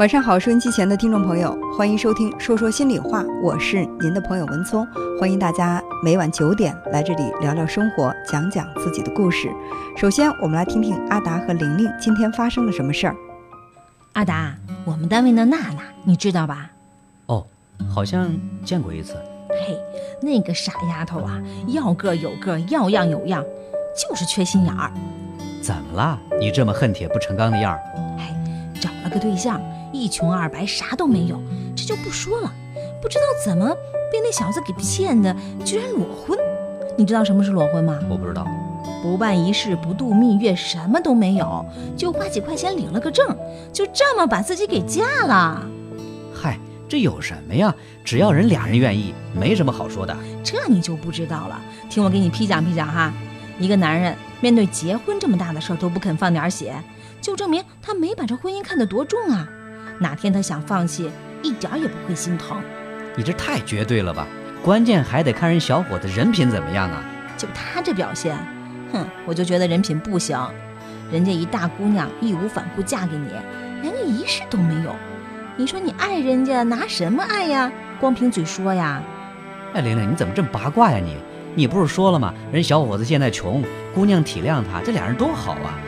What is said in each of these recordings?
晚上好，收音机前的听众朋友，欢迎收听《说说心里话》，我是您的朋友文聪，欢迎大家每晚九点来这里聊聊生活，讲讲自己的故事。首先，我们来听听阿达和玲玲今天发生了什么事儿。阿达，我们单位的娜娜，你知道吧？哦，好像见过一次。嘿，那个傻丫头啊，要个有个，要样有样，就是缺心眼儿。怎么了？你这么恨铁不成钢的样儿？哎，找了个对象。一穷二白，啥都没有，这就不说了。不知道怎么被那小子给骗的，居然裸婚。你知道什么是裸婚吗？我不知道。不办仪式，不度蜜月，什么都没有，就花几块钱领了个证，就这么把自己给嫁了。嗨，这有什么呀？只要人俩人愿意，没什么好说的。这你就不知道了。听我给你批讲批讲哈。一个男人面对结婚这么大的事儿都不肯放点血，就证明他没把这婚姻看得多重啊。哪天他想放弃，一点也不会心疼。你这太绝对了吧？关键还得看人小伙子人品怎么样啊！就他这表现，哼，我就觉得人品不行。人家一大姑娘义无反顾嫁给你，连个仪式都没有。你说你爱人家拿什么爱呀？光凭嘴说呀？哎，玲玲，你怎么这么八卦呀？你，你不是说了吗？人小伙子现在穷，姑娘体谅他，这俩人多好啊！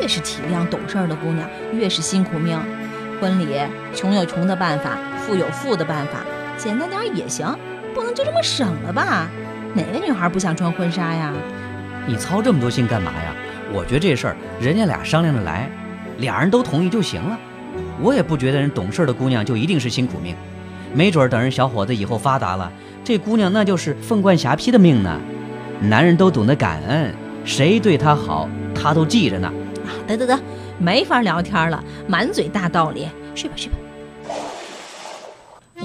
越是体谅懂事的姑娘，越是辛苦命。婚礼，穷有穷的办法，富有富的办法，简单点也行，不能就这么省了吧？哪个女孩不想穿婚纱呀？你操这么多心干嘛呀？我觉得这事儿人家俩商量着来，俩人都同意就行了。我也不觉得人懂事的姑娘就一定是辛苦命，没准等人小伙子以后发达了，这姑娘那就是凤冠霞帔的命呢。男人都懂得感恩，谁对她好，她都记着呢。啊，得得得。没法聊天了，满嘴大道理，睡吧睡吧。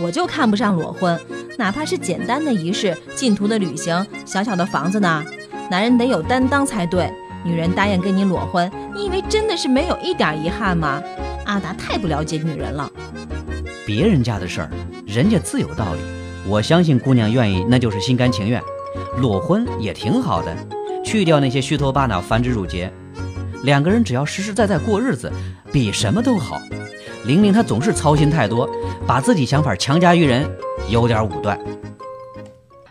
我就看不上裸婚，哪怕是简单的仪式、近途的旅行、小小的房子呢？男人得有担当才对。女人答应跟你裸婚，你以为真的是没有一点遗憾吗？阿达太不了解女人了。别人家的事儿，人家自有道理。我相信姑娘愿意，那就是心甘情愿。裸婚也挺好的，去掉那些虚头巴脑、繁枝缛节。两个人只要实实在在过日子，比什么都好。玲玲她总是操心太多，把自己想法强加于人，有点武断。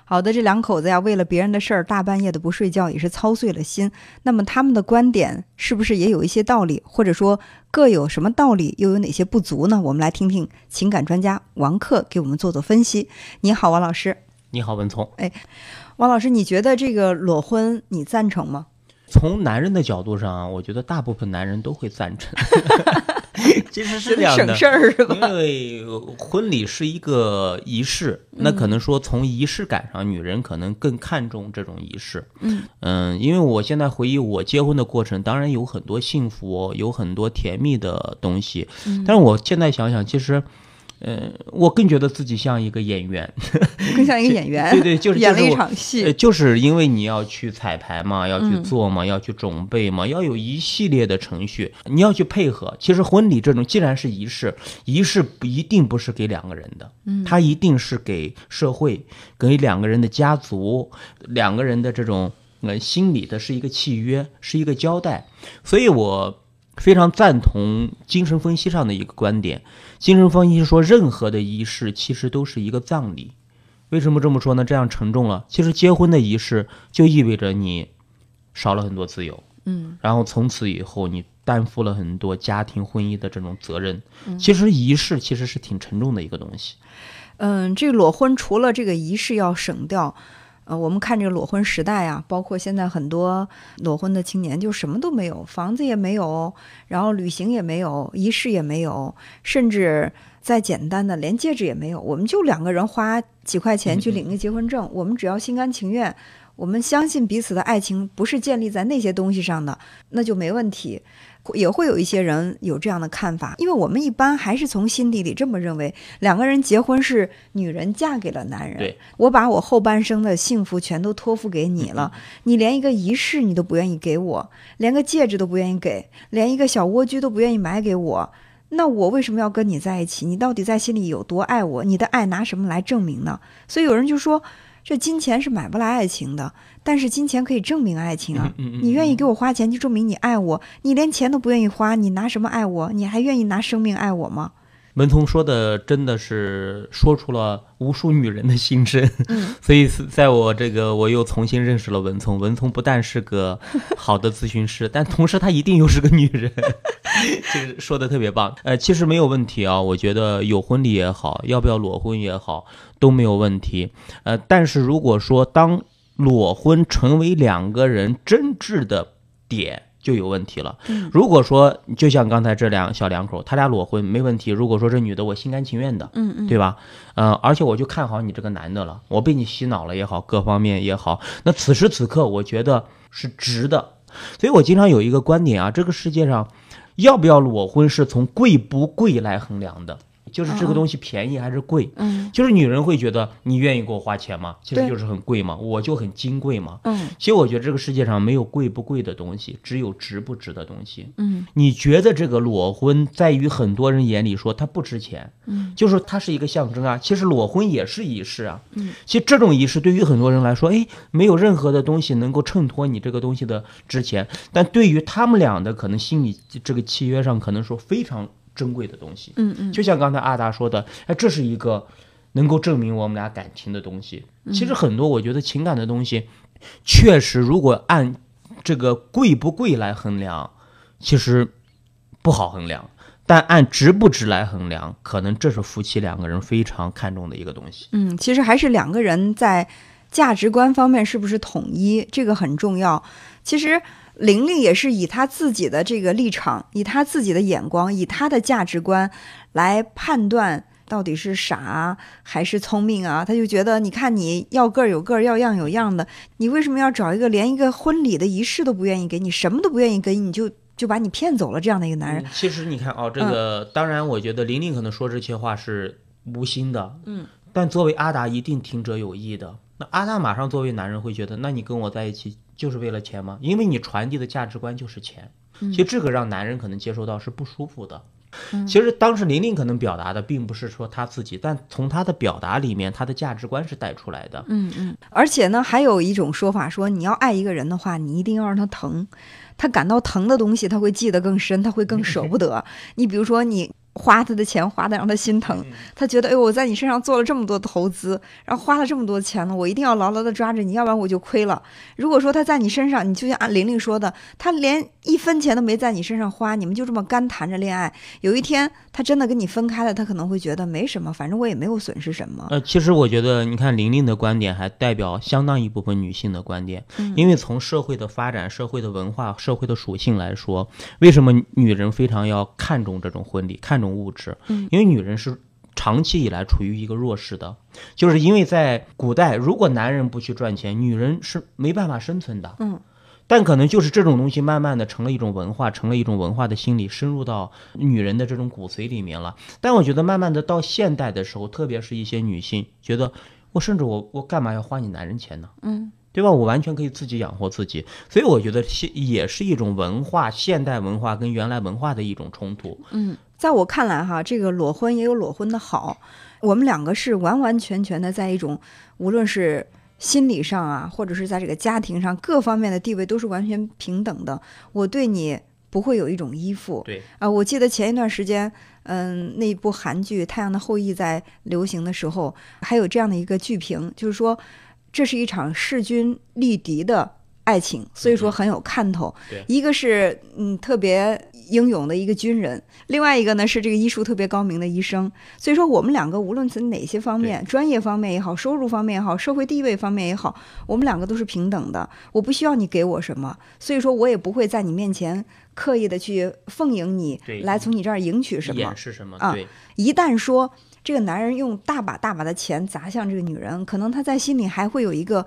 好的，这两口子呀，为了别人的事儿，大半夜的不睡觉，也是操碎了心。那么他们的观点是不是也有一些道理，或者说各有什么道理，又有哪些不足呢？我们来听听情感专家王克给我们做做分析。你好，王老师。你好，文聪。哎，王老师，你觉得这个裸婚你赞成吗？从男人的角度上，我觉得大部分男人都会赞成。其实是这样的，省事儿是吧？因为婚礼是一个仪式，那可能说从仪式感上，女人可能更看重这种仪式。嗯嗯，因为我现在回忆我结婚的过程，当然有很多幸福，有很多甜蜜的东西。但是我现在想想，其实。嗯，我更觉得自己像一个演员，更像一个演员。对对，就是演了一场戏。就是因为你要去彩排嘛，要去做嘛，要去准备嘛，要有一系列的程序，你要去配合。其实婚礼这种既然是仪式，仪式不一定不是给两个人的，嗯，它一定是给社会、给两个人的家族、两个人的这种呃心理的是一个契约，是一个交代。所以我。非常赞同精神分析上的一个观点。精神分析说，任何的仪式其实都是一个葬礼。为什么这么说呢？这样沉重了。其实结婚的仪式就意味着你少了很多自由，嗯，然后从此以后你担负了很多家庭婚姻的这种责任。其实仪式其实是挺沉重的一个东西。嗯，这裸婚除了这个仪式要省掉。呃，我们看这个裸婚时代啊，包括现在很多裸婚的青年，就什么都没有，房子也没有，然后旅行也没有，仪式也没有，甚至再简单的连戒指也没有。我们就两个人花几块钱去领个结婚证，我们只要心甘情愿，我们相信彼此的爱情不是建立在那些东西上的，那就没问题。也会有一些人有这样的看法，因为我们一般还是从心底里这么认为：两个人结婚是女人嫁给了男人，我把我后半生的幸福全都托付给你了，你连一个仪式你都不愿意给我，连个戒指都不愿意给，连一个小蜗居都不愿意买给我，那我为什么要跟你在一起？你到底在心里有多爱我？你的爱拿什么来证明呢？所以有人就说。这金钱是买不来爱情的，但是金钱可以证明爱情啊！你愿意给我花钱，就证明你爱我。你连钱都不愿意花，你拿什么爱我？你还愿意拿生命爱我吗？文聪说的真的是说出了无数女人的心声，嗯，所以在我这个我又重新认识了文聪。文聪不但是个好的咨询师，但同时她一定又是个女人，这个说的特别棒。呃，其实没有问题啊，我觉得有婚礼也好，要不要裸婚也好都没有问题。呃，但是如果说当裸婚成为两个人争执的点。就有问题了。如果说就像刚才这两小两口，他俩裸婚没问题。如果说这女的我心甘情愿的，嗯嗯，对吧？呃，而且我就看好你这个男的了，我被你洗脑了也好，各方面也好，那此时此刻我觉得是值的。所以我经常有一个观点啊，这个世界上要不要裸婚是从贵不贵来衡量的。就是这个东西便宜还是贵？嗯，就是女人会觉得你愿意给我花钱吗？其实就是很贵嘛，我就很金贵嘛。嗯其实我觉得这个世界上没有贵不贵的东西，只有值不值的东西。嗯你觉得这个裸婚在于很多人眼里说它不值钱，嗯，就是它是一个象征啊。其实裸婚也是仪式啊，嗯，其实这种仪式对于很多人来说，哎，没有任何的东西能够衬托你这个东西的值钱，但对于他们俩的可能心理这个契约上，可能说非常珍贵的东西。嗯嗯就像刚才阿达说的，哎，这是一个能够证明我们俩感情的东西。其实很多我觉得情感的东西，确实如果按这个贵不贵来衡量，其实不好衡量。但按值不值来衡量，可能这是夫妻两个人非常看重的一个东西。嗯，其实还是两个人在价值观方面是不是统一，这个很重要。其实玲玲也是以她自己的这个立场，以她自己的眼光，以她的价值观来判断到底是傻还是聪明啊。她就觉得，你看你要个儿有个儿，要样有样的，你为什么要找一个连一个婚礼的仪式都不愿意给你，什么都不愿意给你，你就就把你骗走了这样的一个男人？嗯其实你看哦，这个、当然，我觉得玲玲可能说这些话是无心的，嗯，但作为阿达一定听者有意的。那阿达马上作为男人会觉得，那你跟我在一起就是为了钱吗？因为你传递的价值观就是钱。其实这个让男人可能接受到是不舒服的。其实当时玲玲可能表达的并不是说她自己，但从她的表达里面，她的价值观是带出来的。嗯嗯，而且呢，还有一种说法说，你要爱一个人的话，你一定要让他疼，他感到疼的东西，他会记得更深，他会更舍不得。你比如说，你花他的钱花的让他心疼，他觉得，哎呦，我在你身上做了这么多投资，然后花了这么多钱了，我一定要牢牢的抓着你，要不然我就亏了。如果说他在你身上，你就像按玲玲说的，他连一分钱都没在你身上花，你们就这么干谈着恋爱，有一天他真的跟你分开了，他可能会觉得没什么，反正我也没有损失什么。呃，其实我觉得，你看玲玲的观点还代表相当一部分女性的观点，因为从社会的发展、社会的文化、社会的属性来说，为什么女人非常要看重这种婚礼、看重物质？嗯，因为女人是长期以来处于一个弱势的，就是因为在古代，如果男人不去赚钱，女人是没办法生存的。嗯。但可能就是这种东西，慢慢的成了一种文化，成了一种文化的心理，深入到女人的这种骨髓里面了。但我觉得，慢慢的到现代的时候，特别是一些女性觉得，我甚至我我干嘛要花你男人钱呢？嗯，对吧？我完全可以自己养活自己。所以我觉得现也是一种文化，现代文化跟原来文化的一种冲突。嗯，在我看来哈，这个裸婚也有裸婚的好。我们两个是完完全全的在一种，无论是心理上啊，或者是在这个家庭上各方面的地位都是完全平等的。我对你不会有一种依附。对啊、我记得前一段时间，嗯，那部韩剧《太阳的后裔》在流行的时候，还有这样的一个剧评，就是说这是一场势均力敌的爱情，所以说很有看头。对一个是嗯特别英勇的一个军人，另外一个呢是这个医术特别高明的医生。所以说我们两个无论从哪些方面，专业方面也好，收入方面也好，社会地位方面也好，我们两个都是平等的。我不需要你给我什么，所以说我也不会在你面前刻意的去奉迎你，来从你这儿赢取什么？啊，一旦说这个男人用大把大把的钱砸向这个女人，可能他在心里还会有一个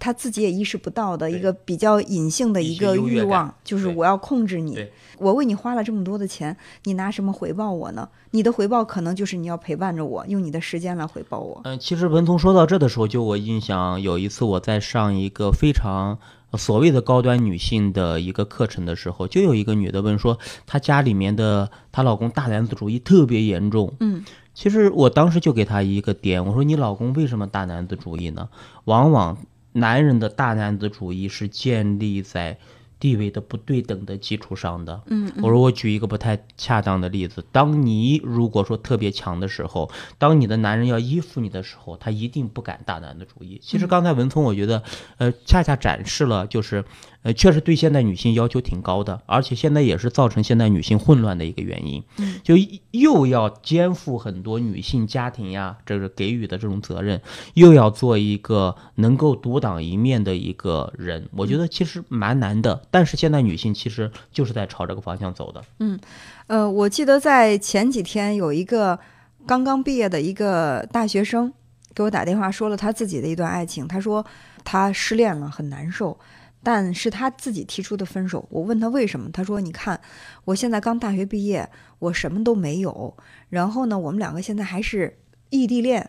他自己也意识不到的一个比较隐性的一一个欲望就是我要控制你。我为你花了这么多的钱，你拿什么回报我呢？你的回报可能就是你要陪伴着我，用你的时间来回报我。嗯，其实文聪说到这的时候，就我印象有一次我在上一个非常呃所谓的高端女性的一个课程的时候，就有一个女的问说，她家里面的她老公大男子主义特别严重。嗯，其实我当时就给她一个点，我说你老公为什么大男子主义呢？往往男人的大男子主义是建立在地位的不对等的基础上的。嗯，我说我举一个不太恰当的例子，当你如果说特别强的时候，当你的男人要依附你的时候，他一定不敢大男子主义。其实刚才文聪，我觉得，呃，恰恰展示了就是。呃，确实对现代女性要求挺高的，而且现在也是造成现代女性混乱的一个原因。嗯，就又要肩负很多女性家庭呀，这个给予的这种责任，又要做一个能够独当一面的一个人，我觉得其实蛮难的。但是现代女性其实就是在朝这个方向走的。嗯，呃，我记得在前几天有一个刚刚毕业的一个大学生给我打电话，说了他自己的一段爱情。他说他失恋了，很难受。但是他自己提出的分手，我问他为什么，他说：“你看，我现在刚大学毕业，我什么都没有。然后呢，我们两个现在还是异地恋，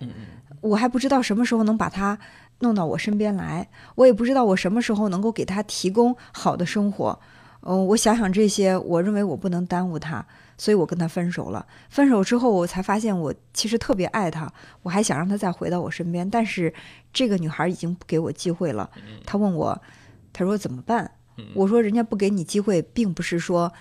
我还不知道什么时候能把他弄到我身边来，我也不知道我什么时候能够给他提供好的生活。嗯，我想想这些，我认为我不能耽误他，所以我跟他分手了。分手之后，我才发现我其实特别爱他，我还想让他再回到我身边，但是这个女孩已经不给我机会了。他问我。”他说怎么办？我说人家不给你机会，并不是说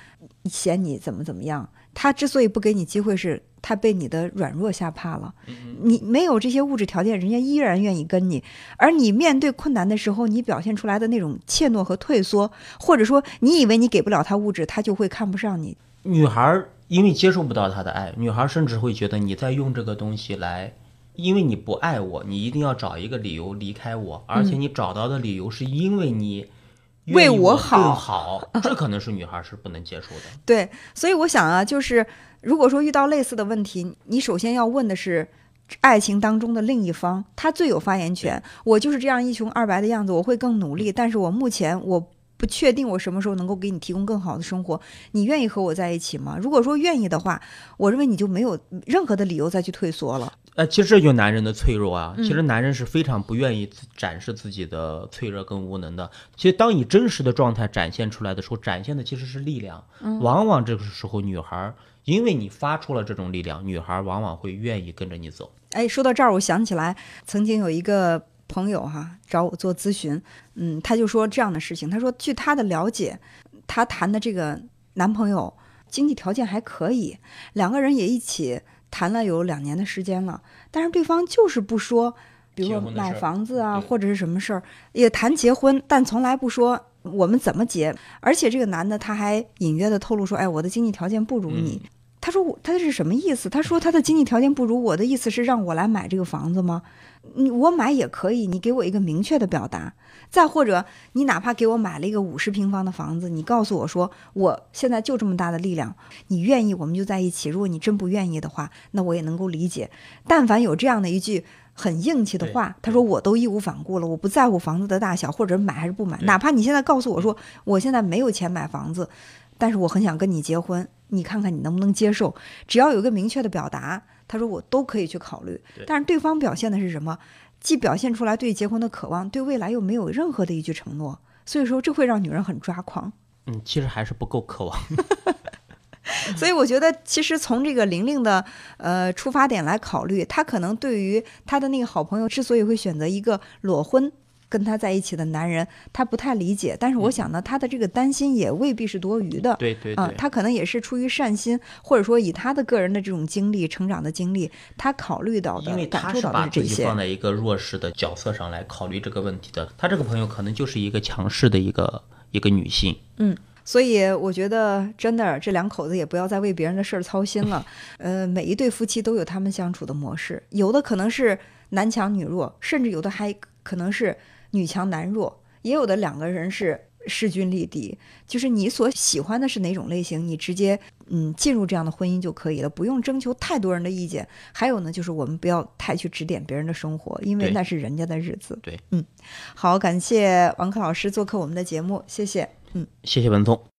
嫌你怎么怎么样。他之所以不给你机会，是他被你的软弱吓怕了。你没有这些物质条件，人家依然愿意跟你。而你面对困难的时候，你表现出来的那种怯懦和退缩，或者说你以为你给不了他物质，他就会看不上你。女孩因为接受不到他的爱，女孩甚至会觉得你在用这个东西来。因为你不爱我，你一定要找一个理由离开我，而且你找到的理由是因为你为我好，好，这可能是女孩是不能接受的。对，所以我想啊，就是如果说遇到类似的问题，你首先要问的是爱情当中的另一方，他最有发言权。我就是这样一穷二白的样子，我会更努力，但是我目前我。不确定我什么时候能够给你提供更好的生活，你愿意和我在一起吗？如果说愿意的话，我认为你就没有任何的理由再去退缩了。呃，其实这就男人的脆弱啊，其实男人是非常不愿意展示自己的脆弱跟无能的。其实当你真实的状态展现出来的时候，展现的其实是力量。往往这个时候，女孩因为你发出了这种力量，女孩往往会愿意跟着你走。哎，说到这儿，我想起来曾经有一个。朋友哈找我做咨询，嗯，他就说这样的事情。他说，据他的了解，他谈的这个男朋友经济条件还可以，两个人也一起谈了有两年的时间了，但是对方就是不说，比如说买房子啊或者是什么事儿，也谈结婚，但从来不说我们怎么结。而且这个男的他还隐约的透露说，哎，我的经济条件不如你。他说我他是什么意思？他说他的经济条件不如我的意思是让我来买这个房子吗？你我买也可以，你给我一个明确的表达。再或者你哪怕给我买了一个五十平方的房子，你告诉我说我现在就这么大的力量，你愿意我们就在一起。如果你真不愿意的话，那我也能够理解。但凡有这样的一句很硬气的话，他说我都义无反顾了，我不在乎房子的大小或者买还是不买。哪怕你现在告诉我说我现在没有钱买房子，但是我很想跟你结婚。你看看你能不能接受？只要有一个明确的表达，他说我都可以去考虑。但是对方表现的是什么？既表现出来对结婚的渴望，对未来又没有任何的一句承诺。所以说这会让女人很抓狂。嗯，其实还是不够渴望。所以我觉得，其实从这个玲玲的呃出发点来考虑，她可能对于她的那个好朋友之所以会选择一个裸婚。跟他在一起的男人，他不太理解，但是我想呢，他的这个担心也未必是多余的。对对啊，他可能也是出于善心，或者说以他的个人的这种经历、成长的经历，他考虑到的、感受到的这些。把自己放在一个弱势的角色上来考虑这个问题的，他这个朋友可能就是一个强势的一个一个女性。嗯，所以我觉得真的这两口子也不要再为别人的事儿操心了。呃，每一对夫妻都有他们相处的模式，有的可能是男强女弱，甚至有的还可能是。女强男弱，也有的两个人是势均力敌，就是你所喜欢的是哪种类型，你直接嗯进入这样的婚姻就可以了，不用征求太多人的意见。还有呢，就是我们不要太去指点别人的生活，因为那是人家的日子。对，嗯，好，感谢王克老师做客我们的节目，谢谢，嗯，谢谢文聪。